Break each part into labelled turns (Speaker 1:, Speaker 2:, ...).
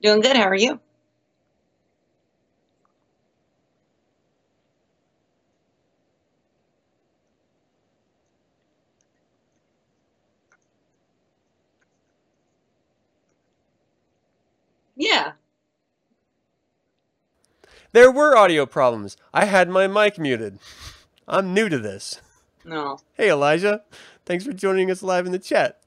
Speaker 1: Doing good. How are you? Yeah.
Speaker 2: There were audio problems. I had my mic muted. I'm new to this.
Speaker 1: No.
Speaker 2: Hey, Elijah. Thanks for joining us live in the chat.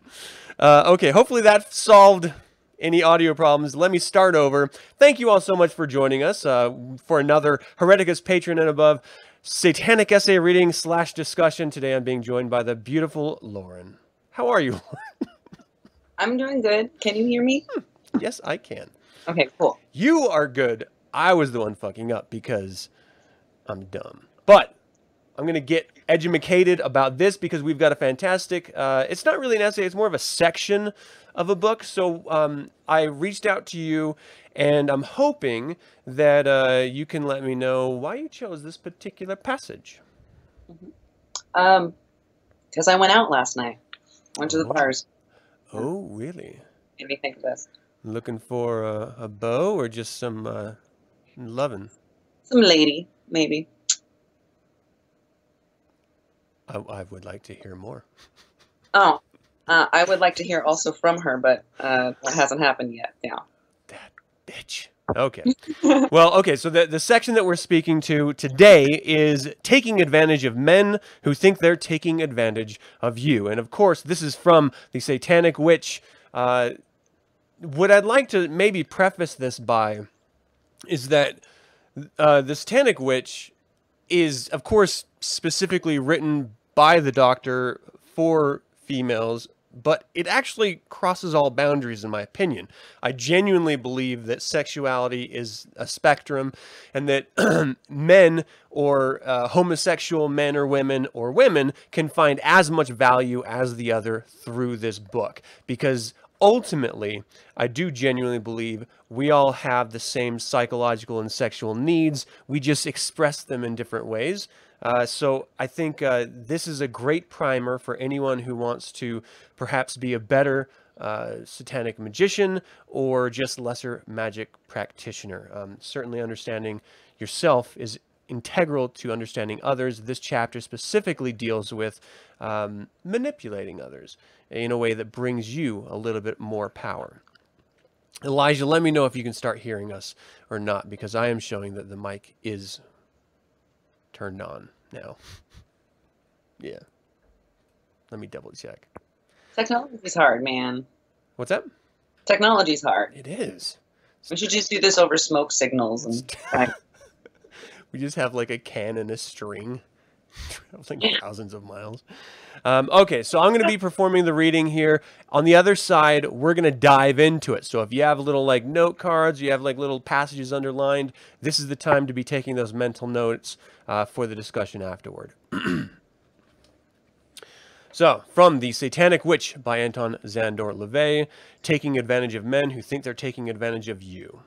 Speaker 2: Uh, okay, hopefully that solved any audio problems. Let me start over. Thank you all so much for joining us uh, for another Haereticus Patron and Above satanic essay reading slash discussion. Today I'm being joined by the beautiful Lauren. How are you?
Speaker 1: I'm doing good. Can you hear me?
Speaker 2: yes, I can.
Speaker 1: Okay, cool.
Speaker 2: You are good. I was the one fucking up because I'm dumb. But I'm going to get educated about this because we've got a fantastic, uh, it's not really an essay, it's more of a section of a book. So um, I reached out to you and I'm hoping that uh, you can let me know why you chose this particular passage.
Speaker 1: Um, because I went out last night. Went to the
Speaker 2: Oh.
Speaker 1: bars.
Speaker 2: Oh, really?
Speaker 1: Made me think of this.
Speaker 2: Looking for a, a bow or just some uh, loving?
Speaker 1: Some lady, maybe.
Speaker 2: I, I would like to hear more.
Speaker 1: Oh, uh, I would like to hear also from her, but uh, that hasn't happened yet. Yeah.
Speaker 2: That bitch. Okay. well, okay, so the, the section that we're speaking to today is taking advantage of men who think they're taking advantage of you. And of course, this is from the Satanic Witch. Uh, what I'd like to maybe preface this by is that uh, the Satanic Witch is, of course, specifically written by the Doctor for females, but it actually crosses all boundaries, in my opinion. I genuinely believe that sexuality is a spectrum and that men or uh, homosexual men or women or women can find as much value as the other through this book because ultimately, I do genuinely believe we all have the same psychological and sexual needs. We just express them in different ways. Uh, so I think uh, this is a great primer for anyone who wants to perhaps be a better uh, satanic magician or just lesser magic practitioner. Um, certainly, understanding yourself is integral to understanding others. This chapter specifically deals with um, manipulating others in a way that brings you a little bit more power. Elijah, let me know if you can start hearing us or not, because I am showing that the mic is turned on now. yeah. Let me double check.
Speaker 1: Technology's hard, man.
Speaker 2: What's that?
Speaker 1: Technology's hard.
Speaker 2: It is.
Speaker 1: We should just do this over smoke signals and.
Speaker 2: We just have like a can and a string traveling thousands of miles. Um, okay, so I'm going to be performing the reading here. On the other side, we're going to dive into it. So if you have little like note cards, you have like little passages underlined, this is the time to be taking those mental notes uh, for the discussion afterward. So, from The Satanic Witch by Anton Szandor LaVey, taking advantage of men who think they're taking advantage of you.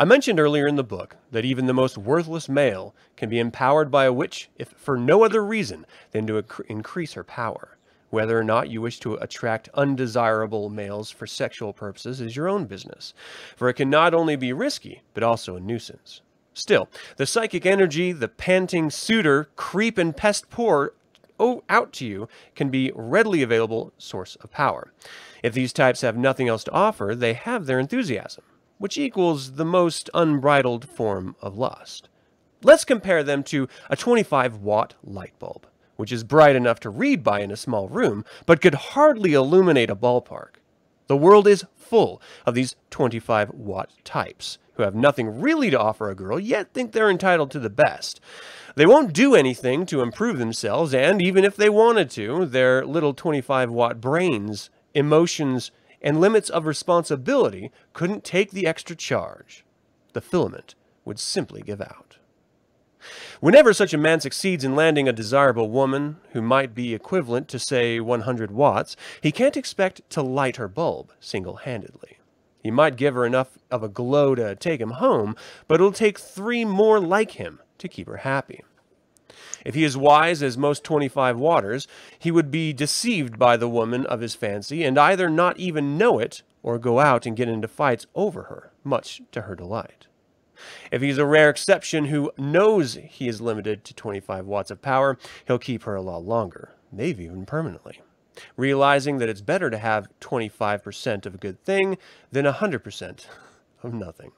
Speaker 2: I mentioned earlier in the book that even the most worthless male can be empowered by a witch if for no other reason than to incre- increase her power. Whether or not you wish to attract undesirable males for sexual purposes is your own business, for it can not only be risky, but also a nuisance. Still, the psychic energy the panting suitor creep and pest pour o- oh, out to you can be readily available source of power. If these types have nothing else to offer, they have their enthusiasm, which equals the most unbridled form of lust. Let's compare them to a 25 watt light bulb, which is bright enough to read by in a small room, but could hardly illuminate a ballpark. The world is full of these 25 watt types who have nothing really to offer a girl, yet think they're entitled to the best. They won't do anything to improve themselves, and even if they wanted to, their little 25 watt brains, emotions, and limits of responsibility couldn't take the extra charge. The filament would simply give out. Whenever such a man succeeds in landing a desirable woman who might be equivalent to, say, 100 watts, he can't expect to light her bulb single handedly. He might give her enough of a glow to take him home, but it'll take three more like him to keep her happy. If he is wise as most 25 waters, he would be deceived by the woman of his fancy and either not even know it or go out and get into fights over her, much to her delight. If he's a rare exception who knows he is limited to 25 watts of power, he'll keep her a lot longer, maybe even permanently, realizing that it's better to have 25% of a good thing than 100% of nothing.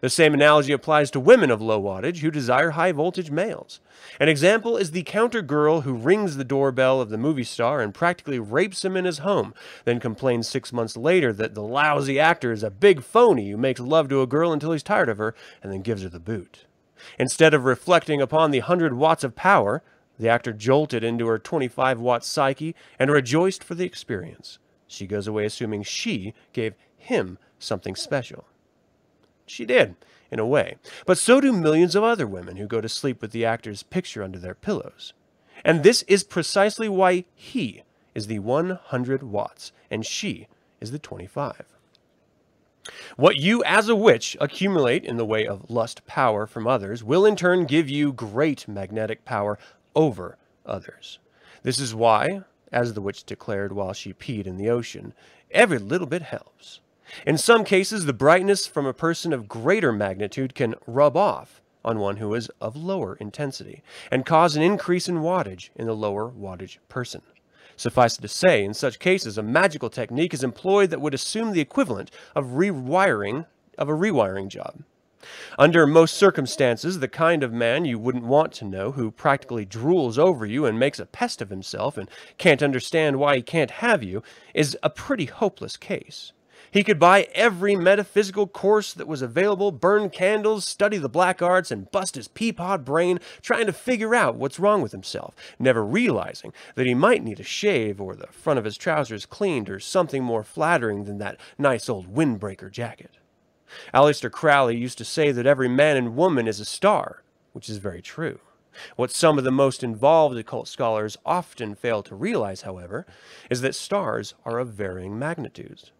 Speaker 2: The same analogy applies to women of low wattage who desire high voltage males. An example is the counter girl who rings the doorbell of the movie star and practically rapes him in his home, then complains six months later that the lousy actor is a big phony who makes love to a girl until he's tired of her and then gives her the boot. Instead of reflecting upon the 100 watts of power, the actor jolted into her 25 watt psyche and rejoiced for the experience. She goes away assuming she gave him something special. She did, in a way. But so do millions of other women who go to sleep with the actor's picture under their pillows. And this is precisely why he is the 100 watts and she is the 25. What you as a witch accumulate in the way of lust power from others will in turn give you great magnetic power over others. This is why, as the witch declared while she peed in the ocean, every little bit helps. In some cases, the brightness from a person of greater magnitude can rub off on one who is of lower intensity and cause an increase in wattage in the lower wattage person. Suffice it to say, in such cases, a magical technique is employed that would assume the equivalent of rewiring of a rewiring job. Under most circumstances, the kind of man you wouldn't want to know, who practically drools over you and makes a pest of himself and can't understand why he can't have you, is a pretty hopeless case. He could buy every metaphysical course that was available, burn candles, study the black arts, and bust his peapod brain trying to figure out what's wrong with himself, never realizing that he might need a shave or the front of his trousers cleaned or something more flattering than that nice old windbreaker jacket. Aleister Crowley used to say that every man and woman is a star, which is very true. What some of the most involved occult scholars often fail to realize, however, is that stars are of varying magnitudes.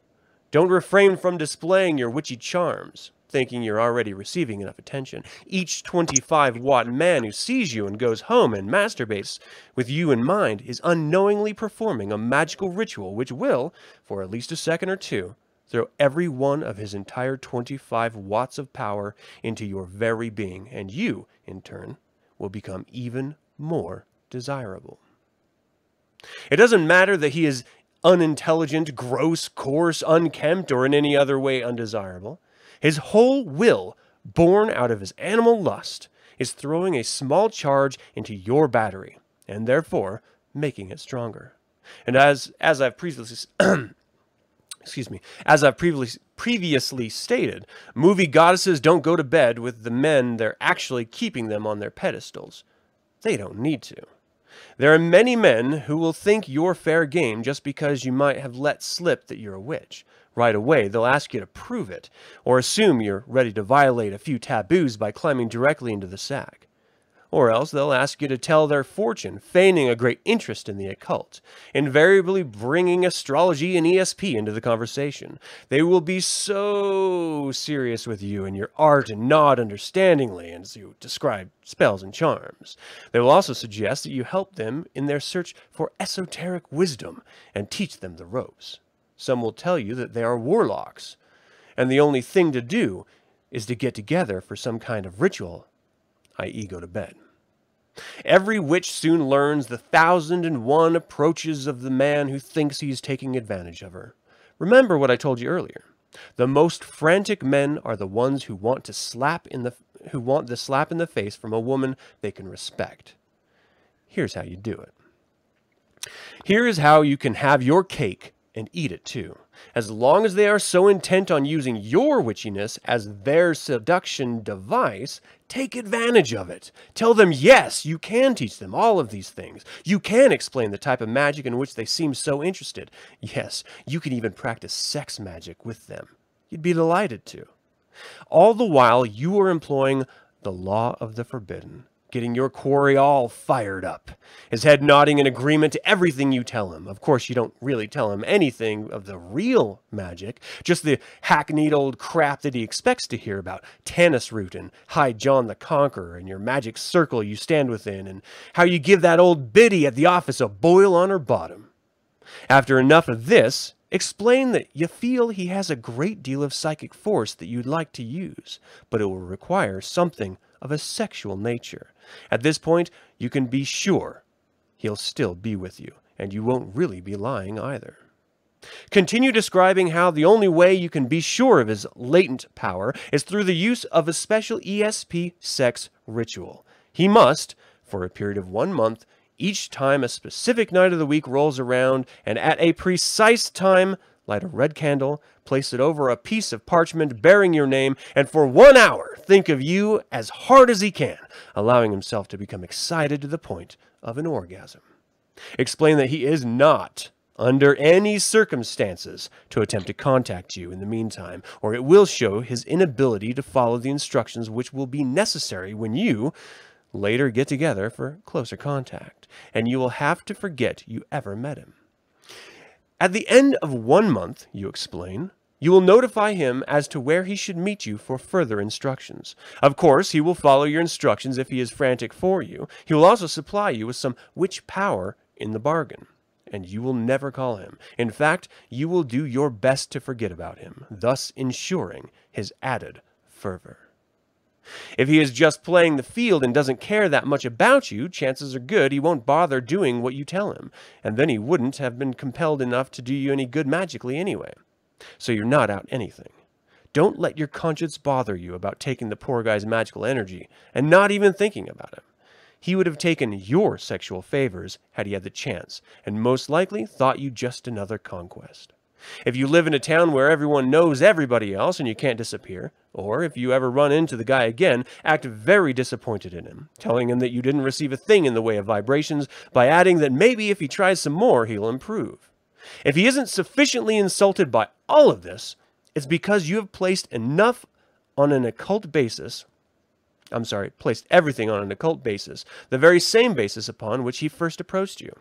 Speaker 2: Don't refrain from displaying your witchy charms, thinking you're already receiving enough attention. Each 25 watt man who sees you and goes home and masturbates with you in mind is unknowingly performing a magical ritual which will, for at least a second or two, throw every one of his entire 25 watts of power into your very being, and you, in turn, will become even more desirable. It doesn't matter that he is unintelligent, gross, coarse, unkempt, or in any other way undesirable. His whole will, born out of his animal lust, is throwing a small charge into your battery, and therefore making it stronger. And as as I've previously excuse me, as I've previously previously stated, movie goddesses don't go to bed with the men they're actually keeping them on their pedestals. They don't need to. There are many men who will think you're fair game just because you might have let slip that you're a witch. Right away, they'll ask you to prove it, or assume you're ready to violate a few taboos by climbing directly into the sack or else they'll ask you to tell their fortune, feigning a great interest in the occult, invariably bringing astrology and ESP into the conversation. They will be so serious with you and your art and nod understandingly as you describe spells and charms. They will also suggest that you help them in their search for esoteric wisdom and teach them the ropes. Some will tell you that they are warlocks, and the only thing to do is to get together for some kind of ritual i.e., go to bed. Every witch soon learns the thousand and one approaches of the man who thinks he is taking advantage of her. Remember what I told you earlier. The most frantic men are the ones who want to slap in the who want the slap in the face from a woman they can respect. Here's how you do it. Here is how you can have your cake and eat it too. As long as they are so intent on using your witchiness as their seduction device, take advantage of it. Tell them, yes, you can teach them all of these things. You can explain the type of magic in which they seem so interested. Yes, you can even practice sex magic with them. You'd be delighted to. All the while, you are employing the law of the forbidden getting your quarry all fired up, his head nodding in agreement to everything you tell him. Of course, you don't really tell him anything of the real magic, just the hackneyed old crap that he expects to hear about Tanis root and High John the Conqueror and your magic circle you stand within, and how you give that old biddy at the office a boil on her bottom. After enough of this, Explain that you feel he has a great deal of psychic force that you'd like to use, but it will require something of a sexual nature. At this point, you can be sure he'll still be with you, and you won't really be lying either. Continue describing how the only way you can be sure of his latent power is through the use of a special ESP sex ritual. He must, for a period of one month, each time a specific night of the week rolls around, and at a precise time, light a red candle, place it over a piece of parchment bearing your name, and for one hour think of you as hard as he can, allowing himself to become excited to the point of an orgasm. Explain that he is not, under any circumstances, to attempt to contact you in the meantime, or it will show his inability to follow the instructions which will be necessary when you, later get together for closer contact, and you will have to forget you ever met him. At the end of one month, you explain, you will notify him as to where he should meet you for further instructions. Of course, he will follow your instructions if he is frantic for you. He will also supply you with some witch power in the bargain. And you will never call him. In fact, you will do your best to forget about him, thus ensuring his added fervor. If he is just playing the field and doesn't care that much about you, chances are good he won't bother doing what you tell him, and then he wouldn't have been compelled enough to do you any good magically anyway. So you're not out anything. Don't let your conscience bother you about taking the poor guy's magical energy and not even thinking about him. He would have taken your sexual favors had he had the chance, and most likely thought you just another conquest. If you live in a town where everyone knows everybody else and you can't disappear, or if you ever run into the guy again, act very disappointed in him, telling him that you didn't receive a thing in the way of vibrations by adding that maybe if he tries some more, he'll improve. If he isn't sufficiently insulted by all of this, it's because you have placed enough on an occult basis. I'm sorry, placed everything on an occult basis, the very same basis upon which he first approached you.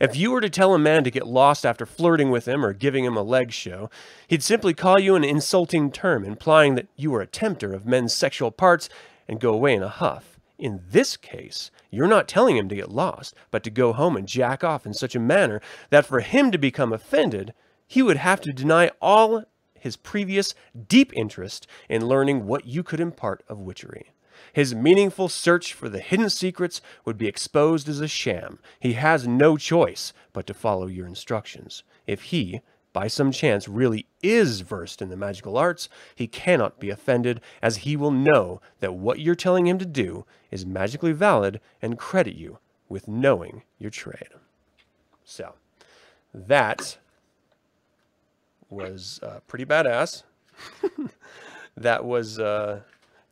Speaker 2: If you were to tell a man to get lost after flirting with him or giving him a leg show, he'd simply call you an insulting term, implying that you were a tempter of men's sexual parts and go away in a huff. In this case, you're not telling him to get lost, but to go home and jack off in such a manner that for him to become offended, he would have to deny all his previous deep interest in learning what you could impart of witchery. His meaningful search for the hidden secrets would be exposed as a sham. He has no choice but to follow your instructions. If he, by some chance, really is versed in the magical arts, he cannot be offended, as he will know that what you're telling him to do is magically valid and credit you with knowing your trade. So, that was uh, pretty badass. that was uh,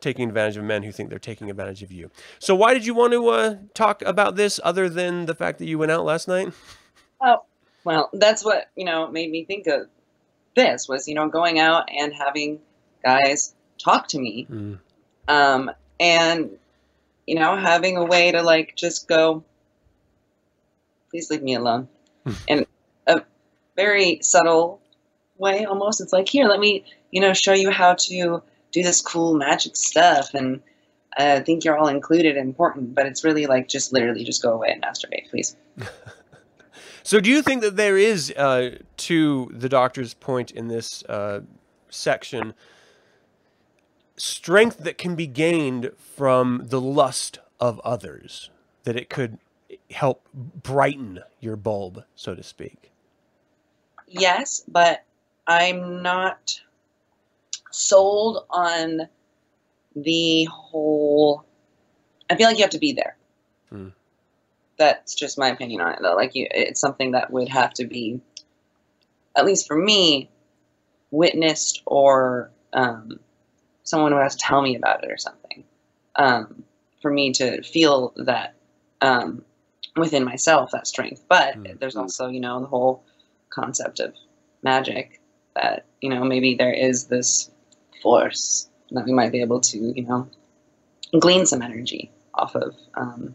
Speaker 2: taking advantage of men who think they're taking advantage of you. So why did you want to uh, talk about this other than the fact that you went out last night?
Speaker 1: Oh, well, that's what, you know, made me think of this was, you know, going out and having guys talk to me. Mm. Um, and, you know, having a way to like just go, please leave me alone. in a very subtle way almost. It's like, here, let me, you know, show you how to do this cool magic stuff and I think you're all included and important, but it's really like just literally just go away and masturbate, please.
Speaker 2: so, do you think that there is, uh, to the doctor's point in this uh, section, strength that can be gained from the lust of others? That it could help brighten your bulb, so to speak?
Speaker 1: Yes, but I'm not sold on the whole. I feel like you have to be there. Hmm. That's just my opinion on it, though. Like, you, it's something that would have to be, at least for me, witnessed or um, someone would have to tell me about it or something um, for me to feel that um, within myself that strength. But hmm. there's also, you know, the whole concept of magic that you know maybe there is this force that we might be able to, you know, glean some energy off of. Um,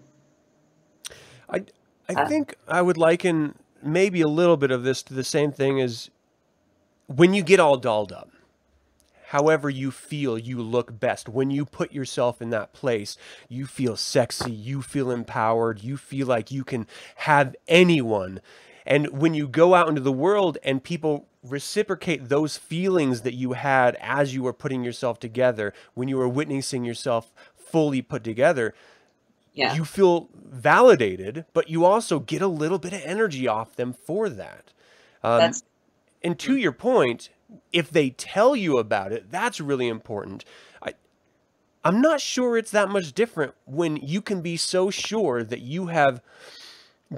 Speaker 2: I I uh, think I would liken maybe a little bit of this to the same thing as when you get all dolled up. However, you feel you look best. When you put yourself in that place, you feel sexy, you feel empowered, you feel like you can have anyone. And when you go out into the world and people reciprocate those feelings that you had as you were putting yourself together, when you were witnessing yourself fully put together, yeah. you feel validated, but you also get a little bit of energy off them for that. Um, that's... And to your point, if they tell you about it, that's really important. I, I'm not sure it's that much different when you can be so sure that you have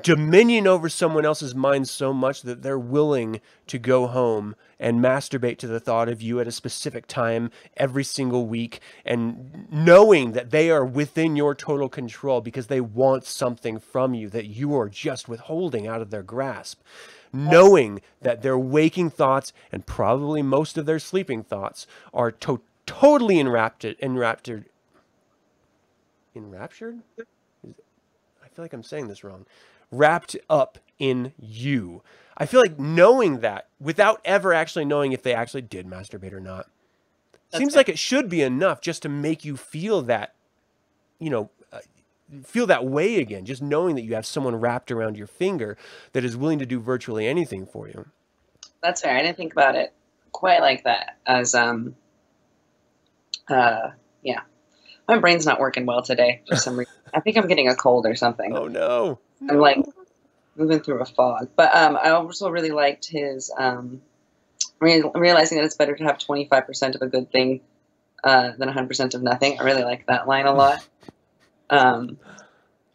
Speaker 2: dominion over someone else's mind so much that they're willing to go home and masturbate to the thought of you at a specific time every single week and knowing that they are within your total control because they want something from you that you are just withholding out of their grasp. Knowing that their waking thoughts and probably most of their sleeping thoughts are to- totally enraptured enraptured enraptured? I feel like I'm saying this wrong wrapped up in you. I feel like knowing that without ever actually knowing if they actually did masturbate or not That's seems like it should be enough just to make you feel that, you know, uh, feel that way again. Just knowing that you have someone wrapped around your finger that is willing to do virtually anything for you.
Speaker 1: That's fair. I didn't think about it quite like that. As um, uh, yeah, my brain's not working well today for some reason. I think I'm getting a cold or something.
Speaker 2: Oh no!
Speaker 1: I'm like moving through a fog. But um, I also really liked his um, re- realizing that it's better to have 25% of a good thing uh, than 100% of nothing. I really like that line a lot. Um,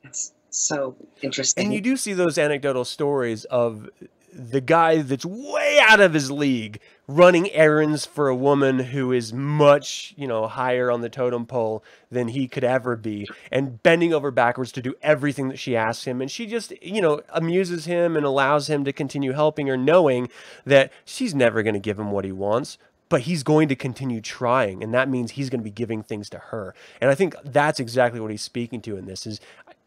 Speaker 1: it's so interesting.
Speaker 2: And you do see those anecdotal stories of the guy that's way out of his league running errands for a woman who is much, you know, higher on the totem pole than he could ever be and bending over backwards to do everything that she asks him and she just, you know, amuses him and allows him to continue helping her knowing that she's never going to give him what he wants, but he's going to continue trying and that means he's going to be giving things to her and i think that's exactly what he's speaking to in this is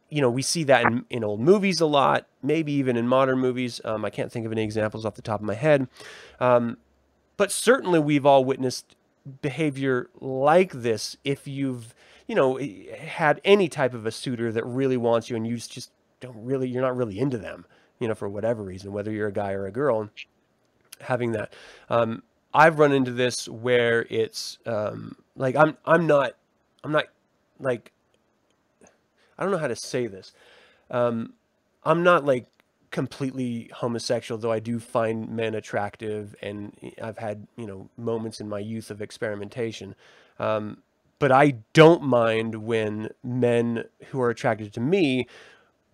Speaker 2: you know, we see that in, in old movies a lot, maybe even in modern movies. Um, I can't think of any examples off the top of my head. Um, but certainly we've all witnessed behavior like this if you've, you know, had any type of a suitor that really wants you and you just don't really, you're not really into them, you know, for whatever reason, whether you're a guy or a girl, having that. Um, I've run into this where it's um, like I'm I'm not I'm not like I don't know how to say this. Um, I'm not like completely homosexual, though I do find men attractive, and I've had you know moments in my youth of experimentation. Um, but I don't mind when men who are attracted to me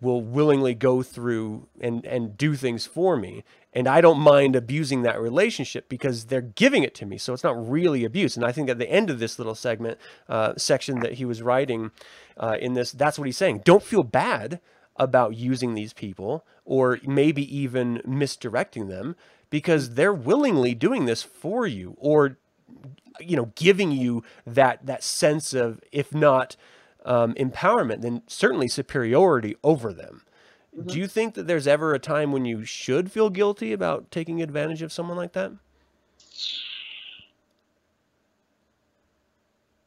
Speaker 2: will willingly go through and and do things for me. And i don't mind abusing that relationship because they're giving it to me. So it's not really abuse. And i think at the end of this little segment uh, section that he was writing uh, in this that's what he's saying. Don't feel bad about using these people or maybe even misdirecting them because they're willingly doing this for you or you know giving you that that sense of if not um, empowerment, then certainly superiority over them. Mm-hmm. Do you think that there's ever a time when you should feel guilty about taking advantage of someone like that?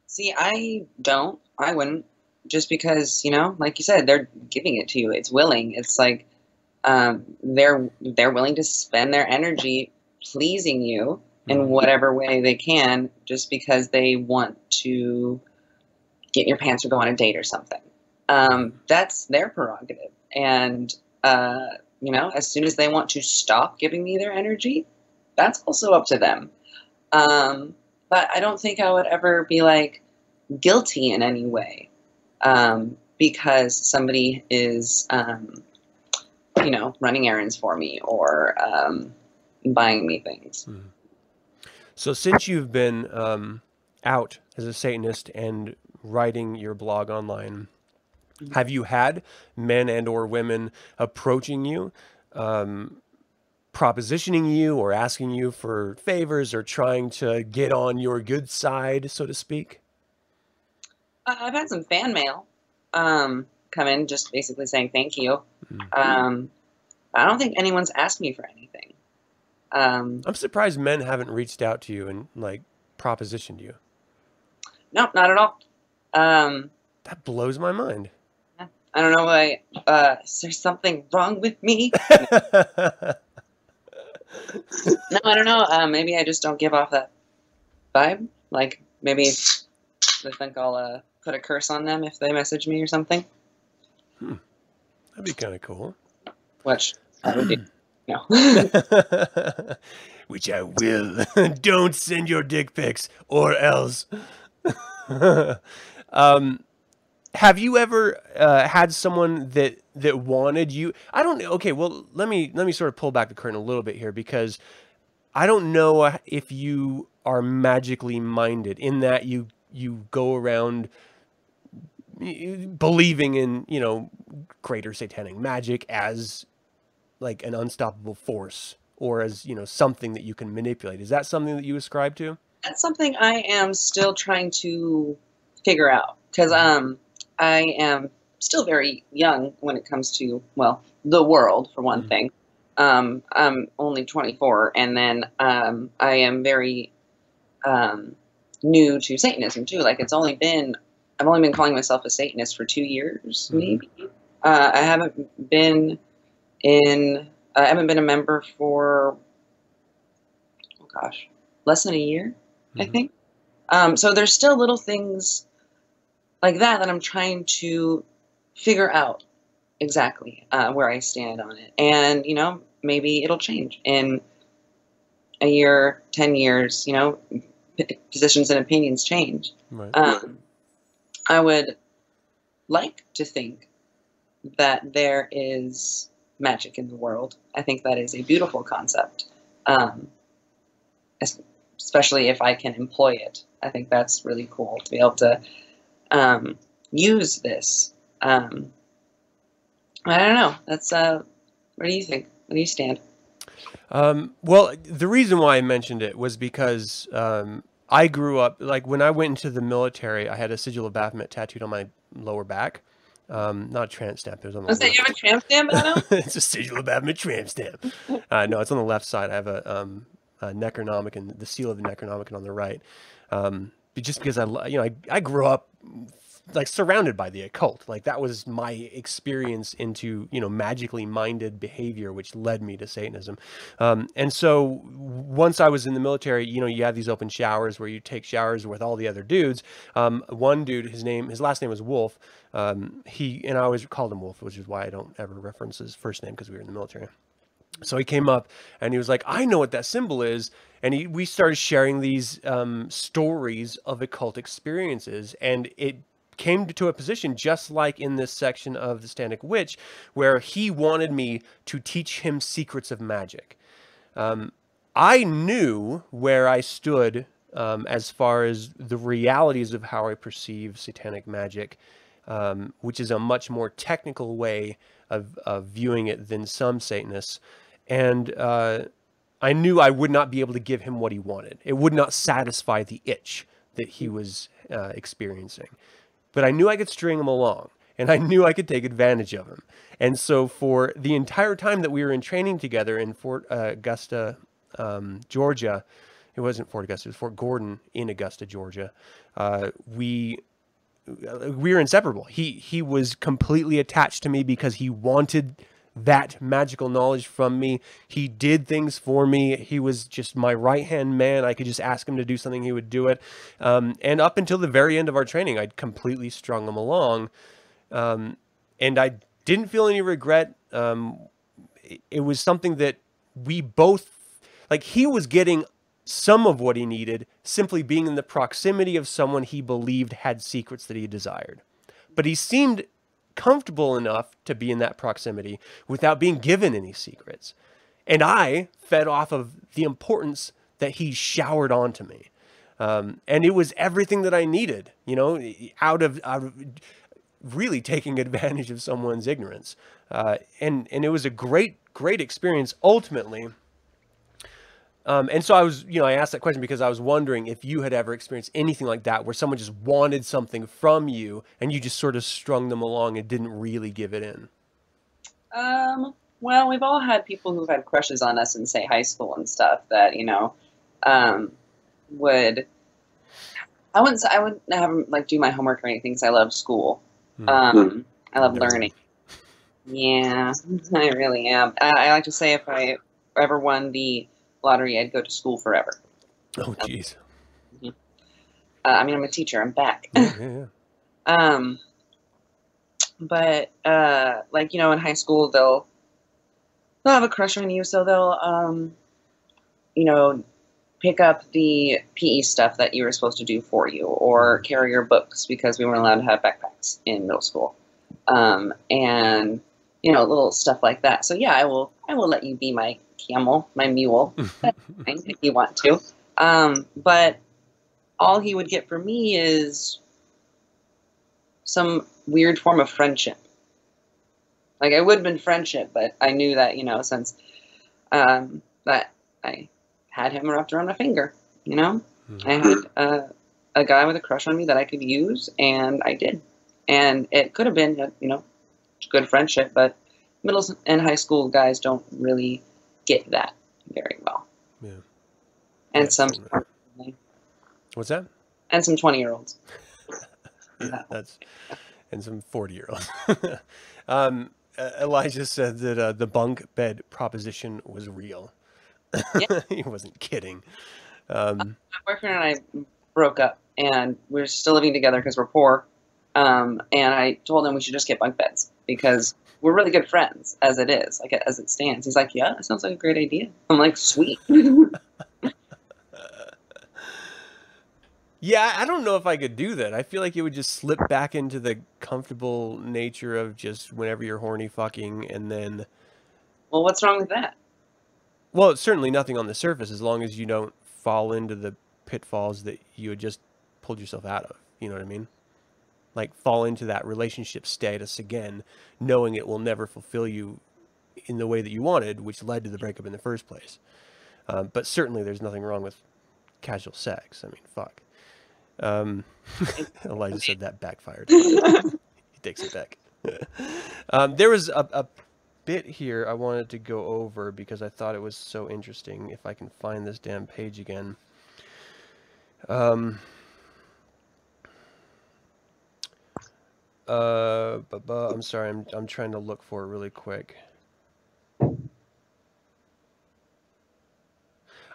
Speaker 1: See, I don't. I wouldn't. Just because, you know, like you said, they're giving it to you. It's willing. It's like um, they're they're willing to spend their energy pleasing you in mm-hmm. whatever way they can, just because they want to get in your pants or go on a date or something. Um, that's their prerogative. And, uh, you know, as soon as they want to stop giving me their energy, that's also up to them. Um, but I don't think I would ever be like guilty in any way um, because somebody is, um, you know, running errands for me or um, buying me things. Mm.
Speaker 2: So since you've been um, out as a Satanist and writing your blog online, have you had men and or women approaching you, um, propositioning you or asking you for favors or trying to get on your good side, so to speak?
Speaker 1: I've had some fan mail. um, come in just basically saying thank you. Mm-hmm. Um, I don't think anyone's asked me for anything. Um,
Speaker 2: I'm surprised men haven't reached out to you and like propositioned you.
Speaker 1: No, not at all. Um,
Speaker 2: that blows my mind.
Speaker 1: I don't know why. Uh, is there something wrong with me? no, I don't know. Uh, maybe I just don't give off that vibe. Like maybe they think I'll uh, put a curse on them if they message me or something.
Speaker 2: Hmm. That'd be kind of cool.
Speaker 1: Which I would do. No.
Speaker 2: Which I will. don't send your dick pics or else. um, have you ever uh, had someone that that wanted you? I don't. Okay, well, let me let me sort of pull back the curtain a little bit here because I don't know if you are magically minded in that you you go around believing in you know greater satanic magic as like an unstoppable force or as you know something that you can manipulate is that something that you ascribe to
Speaker 1: that's something i am still trying to figure out because um i am still very young when it comes to well the world for one mm-hmm. thing um i'm only 24 and then um i am very um new to Satanism too. Like it's only been I've only been calling myself a Satanist for two years, mm-hmm. maybe. Uh, I haven't been in. I haven't been a member for. Oh gosh, less than a year, mm-hmm. I think. Um, so there's still little things like that that I'm trying to figure out exactly uh, where I stand on it, and you know maybe it'll change in a year, ten years. You know, positions and opinions change. Right. Um, I would like to think that there is magic in the world. I think that is a beautiful concept, um, especially if I can employ it. I think that's really cool to be able to um, use this. Um, I don't know. That's uh, what do you think? Where do you stand?
Speaker 2: Um, well, the reason why I mentioned it was because um, I grew up like when I went into the military. I had a sigil of Baphomet tattooed on my lower back. Um, not a tramp stamp. It was on the.
Speaker 1: Was that you have a tramp stamp,
Speaker 2: it's a sigil of Baphomet tramp stamp. Uh, no, it's on the left side. I have a, um, a Necronomicon, the seal of the Necronomicon on the right. Um, just because I, you know, I, I grew up like surrounded by the occult. Like that was my experience into you know magically minded behavior, which led me to Satanism. Um, and so once I was in the military, you know, you have these open showers where you take showers with all the other dudes. Um, one dude, his name, his last name was Wolf. Um, he and I always called him Wolf, which is why I don't ever reference his first name because we were in the military. So he came up and he was like, I know what that symbol is. And he, we started sharing these um, stories of occult experiences. And it came to a position just like in this section of the Satanic Witch, where he wanted me to teach him secrets of magic. Um, I knew where I stood um, as far as the realities of how I perceive satanic magic, um, which is a much more technical way of, of viewing it than some Satanists. And uh, I knew I would not be able to give him what he wanted. It would not satisfy the itch that he was uh, experiencing but I knew I could string him along and I knew I could take advantage of him. And so for the entire time that we were in training together in Fort uh, Augusta, um, Georgia, it wasn't Fort Augusta, it was Fort Gordon in Augusta, Georgia. Uh, we we were inseparable. He he was completely attached to me because he wanted that magical knowledge from me. He did things for me. He was just my right hand man. I could just ask him to do something, he would do it. Um, and up until the very end of our training, I'd completely strung him along. Um, and I didn't feel any regret. Um, it, it was something that we both, like, he was getting some of what he needed simply being in the proximity of someone he believed had secrets that he desired. But he seemed comfortable enough to be in that proximity without being given any secrets. And I fed off of the importance that he showered onto me. Um, and it was everything that I needed, you know, out of, out of really taking advantage of someone's ignorance. Uh, and, and it was a great, great experience. Ultimately, Um, and so I was, you know, I asked that question because I was wondering if you had ever experienced anything like that, where someone just wanted something from you and you just sort of strung them along and didn't really give it in.
Speaker 1: Um, well, we've all had people who've had crushes on us in, say, high school and stuff that, you know, um, would. I wouldn't. I wouldn't have them like do my homework or anything because I love school.
Speaker 2: Hmm.
Speaker 1: Um, I love
Speaker 2: Never
Speaker 1: learning. Yeah, I really am. I, I like to say if I ever won the lottery, I'd go to school forever.
Speaker 2: Oh, jeez.
Speaker 1: Uh, I mean, I'm a teacher. I'm back.
Speaker 2: Yeah, yeah, yeah.
Speaker 1: Um, but uh, like you know, in high school, they'll they'll have a crush on you, so they'll um, you know, pick up the PE stuff that you were supposed to do for you, or carry your books because we weren't allowed to have backpacks in middle school, um, and you know, little stuff like that. So yeah, I will I will let you be my camel, my mule, if you want to. Um, but all he would get from me is some weird form of friendship. Like it would have been friendship, but I knew that you know since um, that I had him wrapped around my finger. You know, I had uh, a guy with a crush on me that I could use, and I did. And it could have been a, you know good friendship, but middle and high school guys don't really get that very well.
Speaker 2: Yeah.
Speaker 1: And
Speaker 2: Yeah,
Speaker 1: some.
Speaker 2: What's that?
Speaker 1: and some twenty year olds.
Speaker 2: That's and some forty year olds. um, uh, Elijah said that uh, the bunk bed proposition was real.
Speaker 1: Yeah.
Speaker 2: he wasn't kidding. Um,
Speaker 1: my boyfriend and I broke up, and we're still living together because we're poor. Um, and I told him we should just get bunk beds because we're really good friends as it is, like as it stands. He's like, "Yeah, that sounds like a great idea." I'm like, "Sweet."
Speaker 2: yeah, I don't know if I could do that. I feel like it would just slip back into the comfortable nature of just whenever you're horny fucking, and then
Speaker 1: well, what's wrong with that?
Speaker 2: well, it's certainly nothing on the surface as long as you don't fall into the pitfalls that you had just pulled yourself out of. You know what I mean? Like fall into that relationship status again, knowing it will never fulfill you in the way that you wanted, which led to the breakup in the first place. Um, but certainly, there's nothing wrong with casual sex. I mean, fuck. Um, Elijah said that backfired. he takes it back. um, there was a, a bit here I wanted to go over because I thought it was so interesting. If I can find this damn page again. Um, uh, bu- bu- I'm sorry. I'm I'm trying to look for it really quick.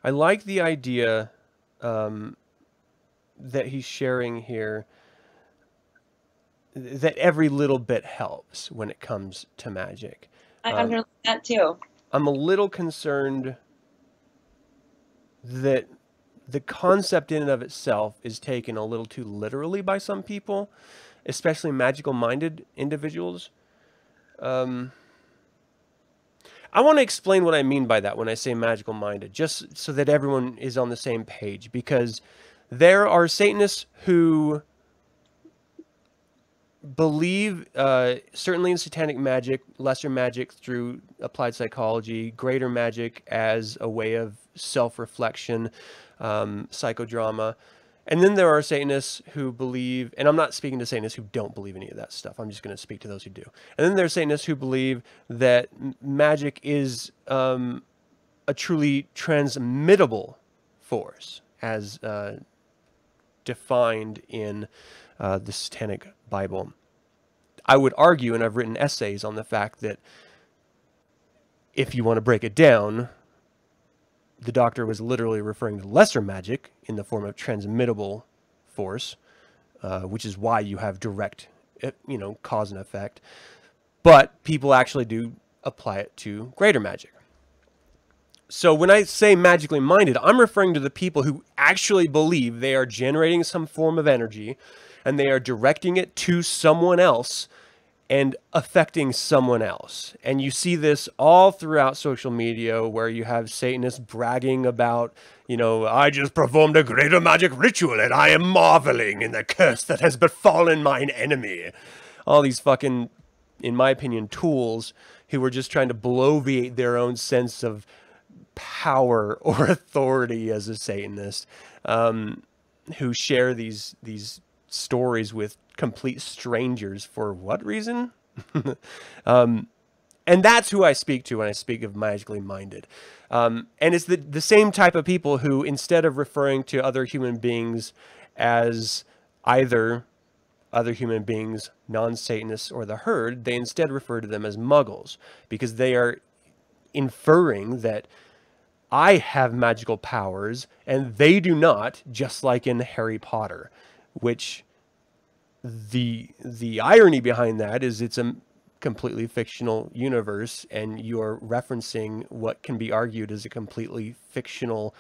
Speaker 2: I like the idea um, that he's sharing here. That every little bit helps when it comes to magic.
Speaker 1: I
Speaker 2: Um,
Speaker 1: understand that too.
Speaker 2: I'm a little concerned that the concept in and of itself is taken a little too literally by some people, especially magical minded individuals. Um, I want to explain what I mean by that when I say magical minded, just so that everyone is on the same page, because there are Satanists who believe uh, certainly in satanic magic, lesser magic through applied psychology, greater magic as a way of self-reflection, um, psychodrama. And then there are Satanists who believe, and I'm not speaking to Satanists who don't believe any of that stuff. I'm just going to speak to those who do. And then there are Satanists who believe that magic is um, a truly transmittable force, as uh, defined in uh, the Satanic Bible. I would argue, and I've written essays on the fact that if you want to break it down, the doctor was literally referring to lesser magic in the form of transmittable force, uh, which is why you have direct, uh, you know, cause and effect. But people actually do apply it to greater magic. So when I say magically minded, I'm referring to the people who actually believe they are generating some form of energy and they are directing it to someone else and affecting someone else. And you see this all throughout social media where you have Satanists bragging about, you know, I just performed a greater magic ritual and I am marveling in the curse that has befallen mine enemy. All these fucking, in my opinion, tools who are just trying to bloviate their own sense of power or authority as a Satanist, um, who share these these stories with complete strangers for what reason? um, and that's who I speak to when I speak of magically minded. Um, and it's the, the same type of people who, instead of referring to other human beings as either other human beings, non Satanists, or the herd, they instead refer to them as muggles because they are inferring that I have magical powers and they do not, just like in Harry Potter, which the the irony behind that is it's a completely fictional universe and you're referencing what can be argued as a completely fictional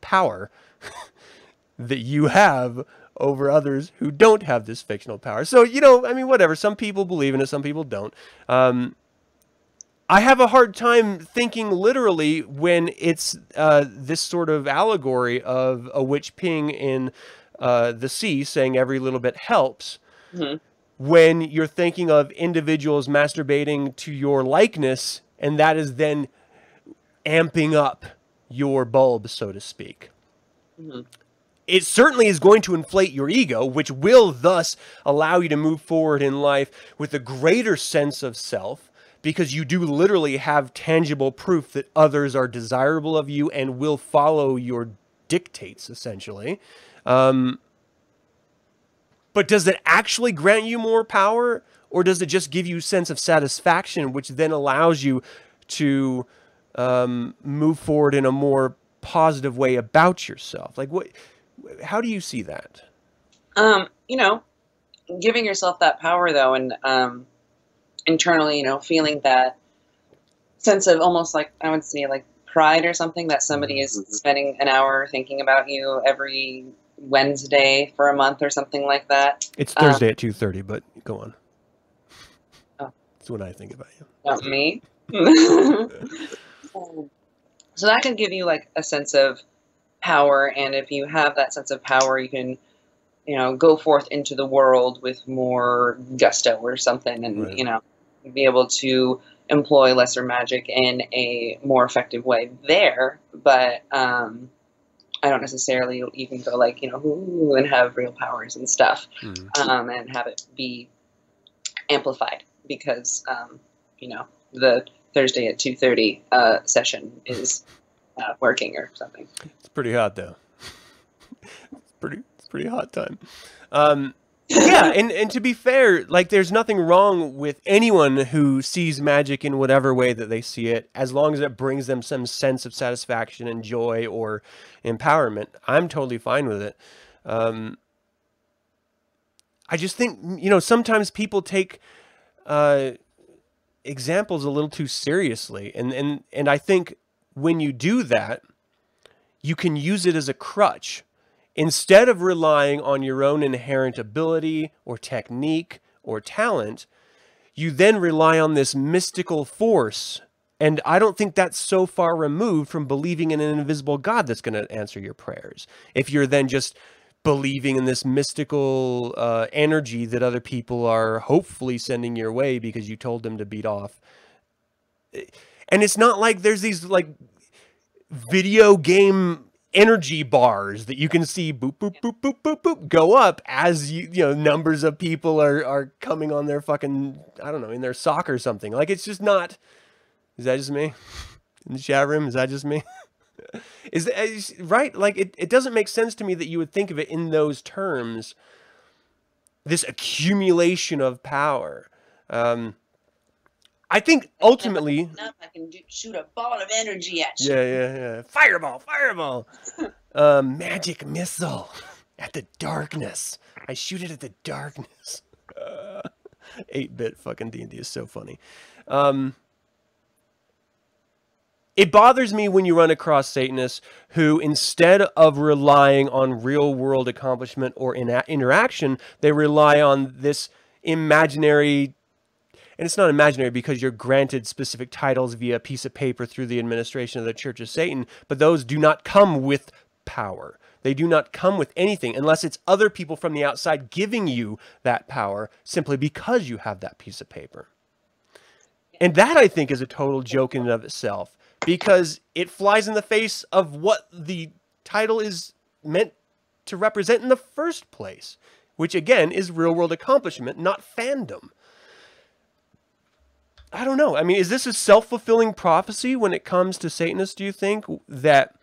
Speaker 2: power that you have over others who don't have this fictional power. So, you know, I mean, whatever. Some people believe in it, some people don't. Um, I have a hard time thinking literally when it's uh, this sort of allegory of a witch ping in uh, the sea saying every little bit helps. Mm-hmm. When you're thinking of individuals masturbating to your likeness, and that is then amping up your bulb, so to speak. Mm-hmm it certainly is going to inflate your ego, which will thus allow you to move forward in life with a greater sense of self because you do literally have tangible proof that others are desirable of you and will follow your dictates, essentially. Um, but does it actually grant you more power, or does it just give you a sense of satisfaction, which then allows you to um, move forward in a more positive way about yourself? Like what? how do you see that?
Speaker 1: Um, you know, giving yourself that power though, and um, internally, you know, feeling that sense of almost like I would say like pride or something that somebody is mm-hmm. spending an hour thinking about you every Wednesday for a month or something like that.
Speaker 2: It's Thursday um, at two thirty, but go on. Oh. That's what I think about you.
Speaker 1: Not me. so that can give you like a sense of power and if you have that sense of power you can you know go forth into the world with more gusto or something and right. you know be able to employ lesser magic in a more effective way there but um I don't necessarily even go like you know ooh, and have real powers and stuff, mm-hmm. um, and have it be amplified because um, you know the Thursday at two thirty uh, session is uh, working or something.
Speaker 2: It's pretty hot though. it's pretty it's pretty hot time. Um, yeah, and and to be fair, like there's nothing wrong with anyone who sees magic in whatever way that they see it, as long as it brings them some sense of satisfaction and joy or empowerment. I'm totally fine with it. Um, I just think you know sometimes people take uh, examples a little too seriously, and and and I think when you do that, you can use it as a crutch. Instead of relying on your own inherent ability or technique or talent, you then rely on this mystical force. And I don't think that's so far removed from believing in an invisible God that's going to answer your prayers. If you're then just believing in this mystical uh, energy that other people are hopefully sending your way because you told them to beat off and it's not like there's these like video game energy bars that you can see boop boop boop boop boop boop go up as you you know numbers of people are are coming on their fucking I don't know in their sock or something. Like it's just not. Is that just me in the chat room? Is that just me? is, is right? Like it it doesn't make sense to me that you would think of it in those terms. This accumulation of power. Um, I think ultimately.
Speaker 1: I can shoot a ball of energy at you.
Speaker 2: Yeah, yeah, yeah. Fireball, fireball. um, magic missile at the darkness. I shoot it at the darkness. 8-bit fucking D&D is so funny. Um, it bothers me when you run across Satanists who, instead of relying on real world accomplishment or in- interaction, they rely on this imaginary and it's not imaginary because you're granted specific titles via a piece of paper through the administration of the Church of Satan, but those do not come with power. They do not come with anything unless it's other people from the outside giving you that power simply because you have that piece of paper. And that I think is a total joke in and of itself because it flies in the face of what the title is meant to represent in the first place, which again is real world accomplishment, not fandom. I don't know. I mean, is this a self fulfilling prophecy when it comes to Satanists, do you think? That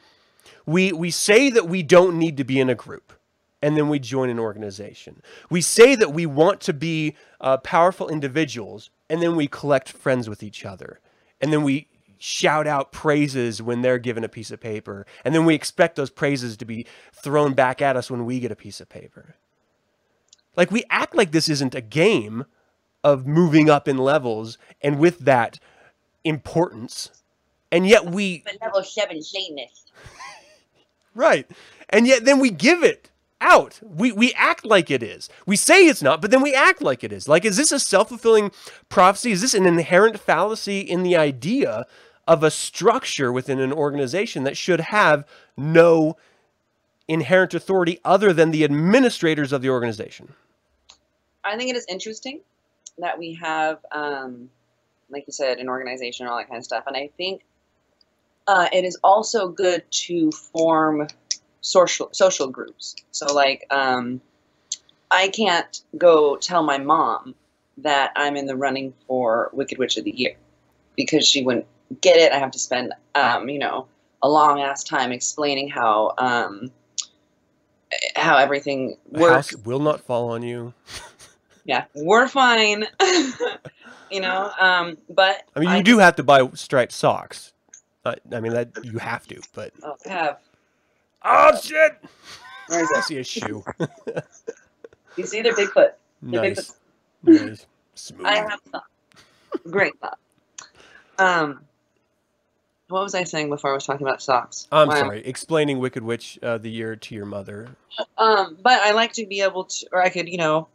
Speaker 2: we, we say that we don't need to be in a group and then we join an organization. We say that we want to be uh, powerful individuals and then we collect friends with each other. And then we shout out praises when they're given a piece of paper. And then we expect those praises to be thrown back at us when we get a piece of paper. Like we act like this isn't a game of moving up in levels and with that importance. And yet we
Speaker 1: But level seven Satanist.
Speaker 2: Right. And yet then we give it out. We we act like it is. We say it's not, but then we act like it is. Like is this a self-fulfilling prophecy? Is this an inherent fallacy in the idea of a structure within an organization that should have no inherent authority other than the administrators of the organization?
Speaker 1: I think it is interesting that we have, um, like you said, an organization and all that kind of stuff. And I think uh, it is also good to form social social groups. So, like, um, I can't go tell my mom that I'm in the running for Wicked Witch of the Year because she wouldn't get it. I have to spend, um, you know, a long ass time explaining how um, how everything works.
Speaker 2: house will not fall on you.
Speaker 1: Yeah, we're fine. you know, um, but
Speaker 2: I mean, you do have to buy striped socks. Uh, I mean, that you have to, but
Speaker 1: oh, have.
Speaker 2: oh shit!
Speaker 1: Where is
Speaker 2: I see a shoe.
Speaker 1: You see, they're Bigfoot. They're
Speaker 2: nice, nice, smooth.
Speaker 1: I have some. Great thought. Um, what was I saying before I was talking about socks?
Speaker 2: I'm
Speaker 1: Wow.
Speaker 2: sorry. Explaining Wicked Witch uh, the year to your mother.
Speaker 1: Um, but I like to be able to, or I could, you know,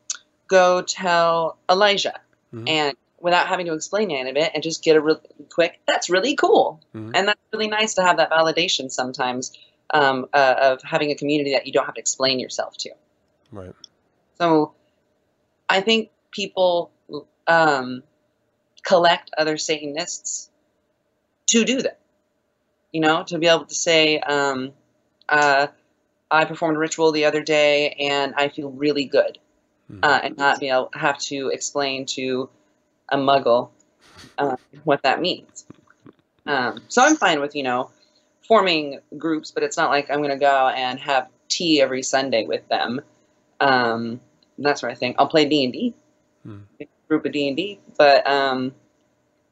Speaker 1: go tell Elijah,
Speaker 2: Mhm.
Speaker 1: and without having to explain any of it, and just get a really quick. That's really cool,
Speaker 2: Mhm.
Speaker 1: and that's really nice to have that validation sometimes um, uh, of having a community that you don't have to explain yourself to.
Speaker 2: Right.
Speaker 1: So I think people um, collect other Satanists to do that. You know, to be able to say, um, uh, I performed a ritual the other day and I feel really good,
Speaker 2: Mhm.
Speaker 1: uh, and not be able have to explain to a muggle uh, what that means. Um, so I'm fine with you know forming groups, but it's not like I'm going to go and have tea every Sunday with them. Um, that sort of thing. I'll play D and D,
Speaker 2: Hmm.
Speaker 1: group of D and D, but um,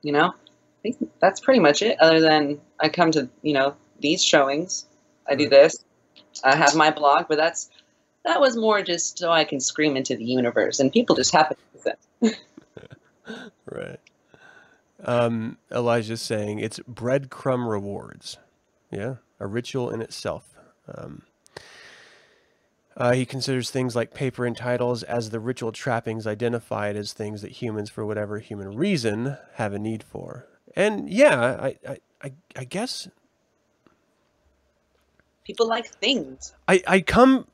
Speaker 1: you know, I think that's pretty much it. Other than I come to you know these showings, I do this. I have my blog, but that's that was more just so I can scream into the universe, and people just happen to listen.
Speaker 2: Right. Um, Elijah's saying it's breadcrumb rewards. Yeah, a ritual in itself. Um, uh, he considers things like paper and titles as the ritual trappings identified as things that humans, for whatever human reason, have a need for. And yeah, I, I, I, I guess
Speaker 1: People like things.
Speaker 2: I, I come.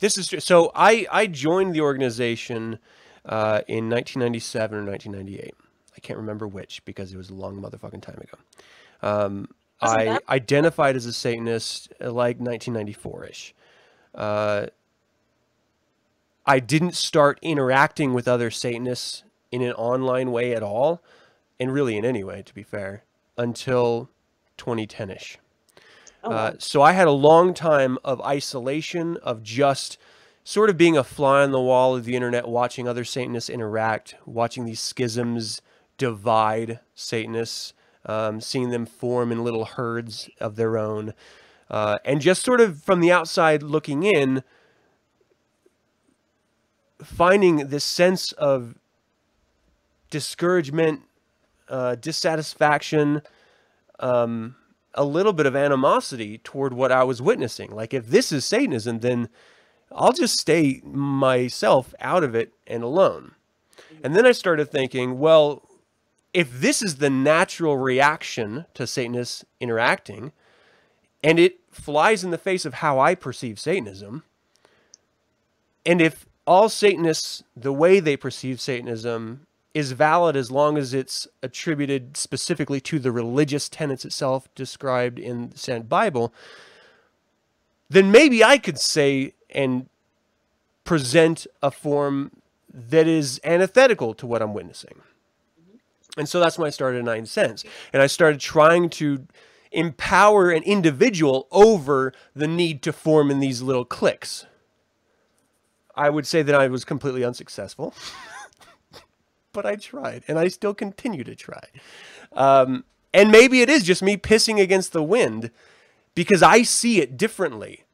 Speaker 2: This is. So I, I joined the organization uh, in 1997 or 1998. I can't remember which because it was a long motherfucking time ago. Um, I
Speaker 1: that-
Speaker 2: identified as a Satanist uh, like 1994 ish. Uh, I didn't start interacting with other Satanists in an online way at all, and really in any way, to be fair, until 2010 ish.
Speaker 1: Oh,
Speaker 2: Uh, so I had a long time of isolation, of just sort of being a fly on the wall of the internet, watching other Satanists interact, watching these schisms divide Satanists, um, seeing them form in little herds of their own, uh, and just sort of from the outside looking in, finding this sense of discouragement, uh, dissatisfaction. Um, a little bit of animosity toward what I was witnessing. Like, if this is Satanism, then I'll just stay myself out of it and alone. And then I started thinking, well, if this is the natural reaction to Satanists interacting, and it flies in the face of how I perceive Satanism, and if all Satanists, the way they perceive Satanism, is valid as long as it's attributed specifically to the religious tenets itself described in the Satanic Bible, then maybe I could say and present a form that is antithetical to what I'm witnessing. Mm-hmm. And so that's when I started Nine Cents. And I started trying to empower an individual over the need to form in these little cliques. I would say that I was completely unsuccessful. but I tried, and I still continue to try. Um, and maybe it is just me pissing against the wind because I see it differently.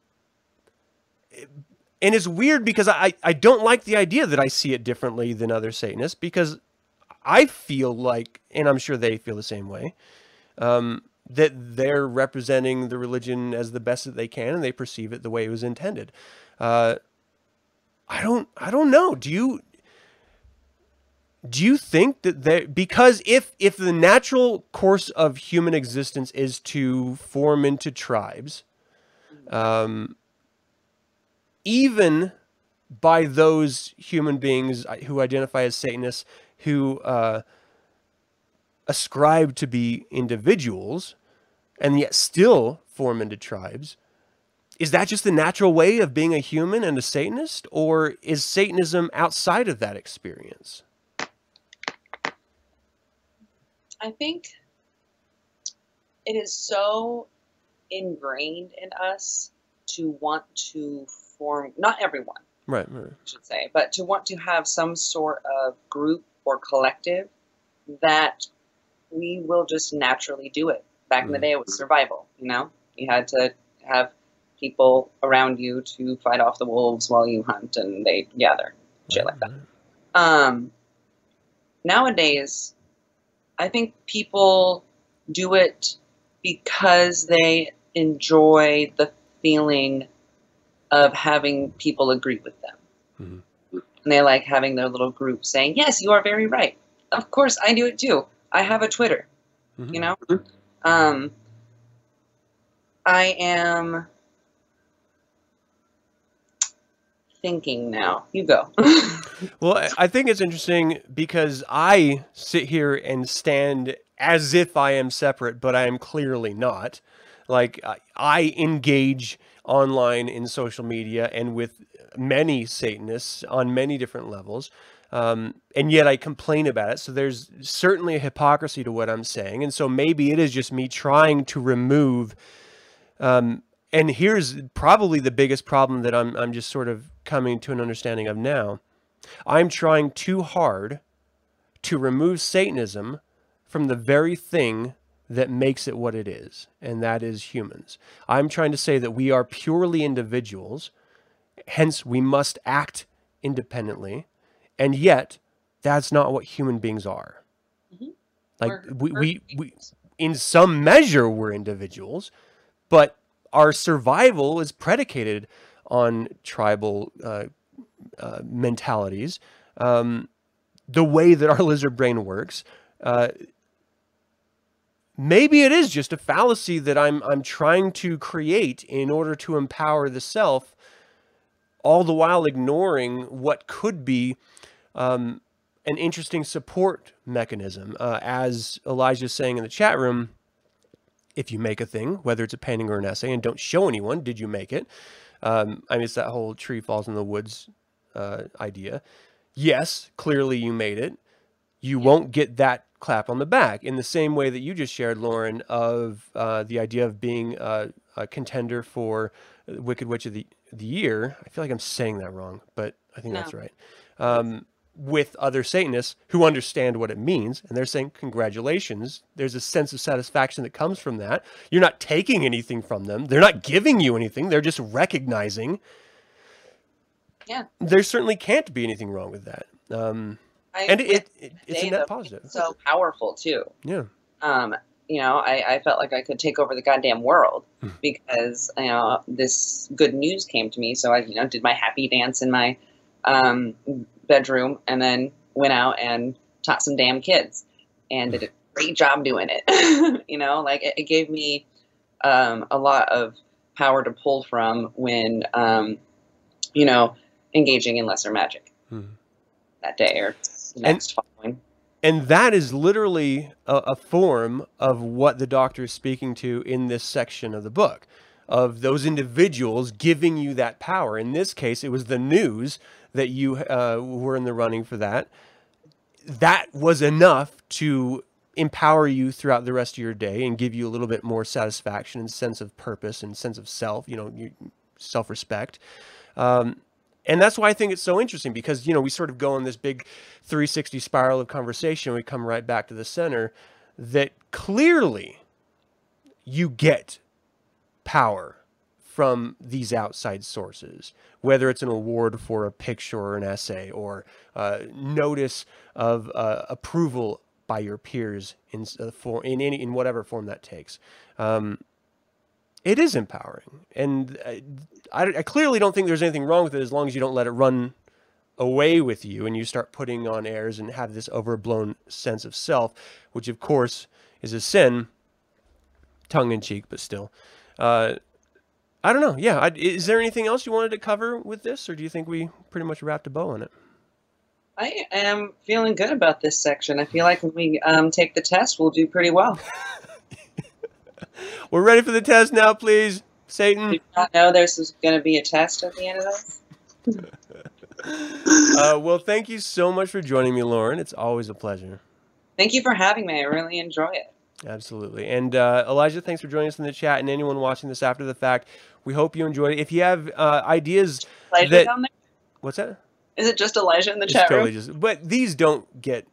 Speaker 2: And it's weird because I, I don't like the idea that I see it differently than other Satanists because I feel like, and I'm sure they feel the same way, um, that they're representing the religion as the best that they can and they perceive it the way it was intended. Uh, I don't, I don't know. Do you, do you think that they because if if the natural course of human existence is to form into tribes um, even by those human beings who identify as satanists who uh, ascribe to be individuals and yet still form into tribes is that just the natural way of being a human and a satanist? Or is satanism outside of that experience
Speaker 1: I think it is so ingrained in us to want to form, not everyone,
Speaker 2: right, right, I
Speaker 1: should say, but to want to have some sort of group or collective that we will just naturally do it. Back in the mm. day, it was survival, you know? You had to have people around you to fight off the wolves while you hunt and they gather, shit like that. Um, nowadays, I think people do it because they enjoy the feeling of having people agree with them. Mm-hmm. And they like having their little group saying, Yes, you are very right. Of course, I do it too. I have a Twitter, mm-hmm. you know? Um, I am thinking now. You go.
Speaker 2: well, I think it's interesting because I sit here and stand as if I am separate, but I am clearly not. Like, I engage online in social media and with many Satanists on many different levels. Um, and yet I complain about it. So there's certainly a hypocrisy to what I'm saying. And so maybe it is just me trying to remove um, and here's probably the biggest problem that I'm, I'm just sort of coming to an understanding of now. I'm trying too hard to remove Satanism from the very thing that makes it what it is, and that is humans. I'm trying to say that we are purely individuals, hence we must act independently, and yet that's not what human beings are. Mm-hmm. Like we're, we, we're we, we, in some measure, we're individuals, but our survival is predicated on tribal uh, uh, mentalities. Um, the way that our lizard brain works. Uh, maybe it is just a fallacy that I'm I'm trying to create in order to empower the self, all the while ignoring what could be um, an interesting support mechanism. Uh, as Elijah's saying in the chat room, if you make a thing, whether it's a painting or an essay, and don't show anyone, did you make it? Um, I mean, it's that whole tree falls in the woods uh, idea. Yes, clearly you made it. You won't get that clap on the back in the same way that you just shared, Lauren, of uh, the idea of being a, a, contender for Wicked Witch of the, the Year. I feel like I'm saying that wrong, but I think no. that's right. Um, with other Satanists who understand what it means, and they're saying, Congratulations. There's a sense of satisfaction that comes from that. You're not taking anything from them, they're not giving you anything, they're just recognizing.
Speaker 1: Yeah.
Speaker 2: There certainly can't be anything wrong with that. Um, and it, it, it it's a net positive.
Speaker 1: So powerful, too.
Speaker 2: Yeah.
Speaker 1: Um, you know, I, I felt like I could take over the goddamn world hmm. because, you know, this good news came to me. So I, you know, did my happy dance in my um, bedroom and then went out and taught some damn kids and did a great job doing it. you know, like it, it gave me um, a lot of power to pull from when, um, you know, engaging in lesser magic mm. that day or next and, following.
Speaker 2: and that is literally a, a, form of what the doctor is speaking to in this section of the book of those individuals giving you that power. In this case, it was the news that you uh, were in the running for that. That was enough to empower you throughout the rest of your day and give you a little bit more satisfaction and sense of purpose and sense of self, you know, self respect. Um, and that's why I think it's so interesting because, you know, we sort of go on this big 360 spiral of conversation. We come right back to the center that clearly you get power from these outside sources, whether it's an award for a picture or an essay or uh, notice of uh, approval by your peers in, uh, for, in, any, in whatever form that takes. Um, it is empowering. And uh, I, I clearly don't think there's anything wrong with it as long as you don't let it run away with you and you start putting on airs and have this overblown sense of self, which of course is a sin, tongue in cheek, but still. Uh, I don't know. Yeah. I, is there anything else you wanted to cover with this, or do you think we pretty much wrapped a bow on it?
Speaker 1: I am feeling good about this section. I feel like when we um, take the test, we'll do pretty well.
Speaker 2: We're ready for the test now, please, Satan.
Speaker 1: Did you not know there's going to be a test at the end of this?
Speaker 2: uh, well, thank you so much for joining me, Lauren. It's always a pleasure.
Speaker 1: Thank you for having me. I really enjoy it.
Speaker 2: Absolutely. And uh, Elijah, thanks for joining us in the chat. And anyone watching this after the fact, we hope you enjoyed it. If you have uh, ideas
Speaker 1: Elijah
Speaker 2: that,
Speaker 1: down there?
Speaker 2: what's that?
Speaker 1: Is it just Elijah in the
Speaker 2: it's
Speaker 1: chat
Speaker 2: totally
Speaker 1: room?
Speaker 2: Just, but these don't get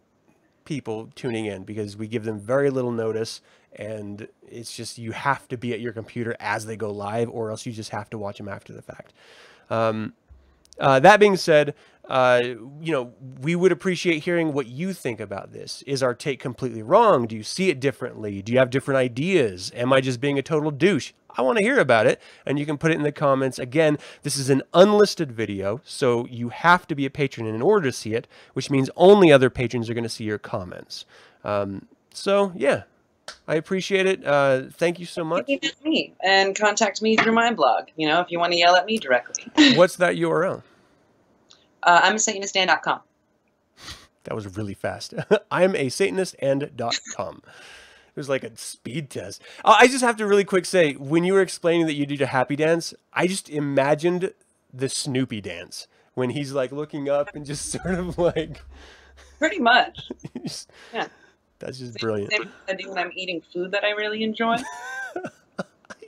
Speaker 2: people tuning in because we give them very little notice and it's just you have to be at your computer as they go live or else you just have to watch them after the fact um, uh, that being said uh, you know we would appreciate hearing what you think about this is our take completely wrong do you see it differently do you have different ideas am i just being a total douche I want to hear about it. And you can put it in the comments. Again, this is an unlisted video, so you have to be a patron in order to see it, which means only other patrons are going to see your comments. Um, so, yeah, I appreciate it. Uh, thank you so much.
Speaker 1: Email me and contact me through my blog, you know, if you want to yell at me directly.
Speaker 2: What's that URL?
Speaker 1: Uh, I'm a Satanist satanist.com.
Speaker 2: That was really fast. I'm a satanist and.com. It was like a speed test. Uh, I just have to really quick say, when you were explaining that you did a happy dance, I just imagined the Snoopy dance when he's like looking up and just sort of like.
Speaker 1: Pretty much. yeah.
Speaker 2: That's just brilliant.
Speaker 1: I do when I'm eating food that I really enjoy.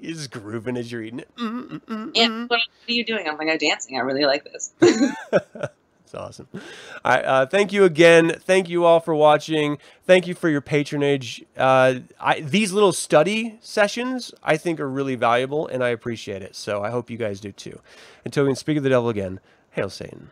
Speaker 2: You're just grooving as you're eating it. Mm, mm, mm,
Speaker 1: yeah, what are you doing? I'm like, I'm dancing. I really like this.
Speaker 2: It's awesome. All right, uh, thank you again. Thank you all for watching. Thank you for your patronage. Uh, I, these little study sessions, I think, are really valuable, and I appreciate it. So I hope you guys do too. Until we can speak of the devil again, hail Satan.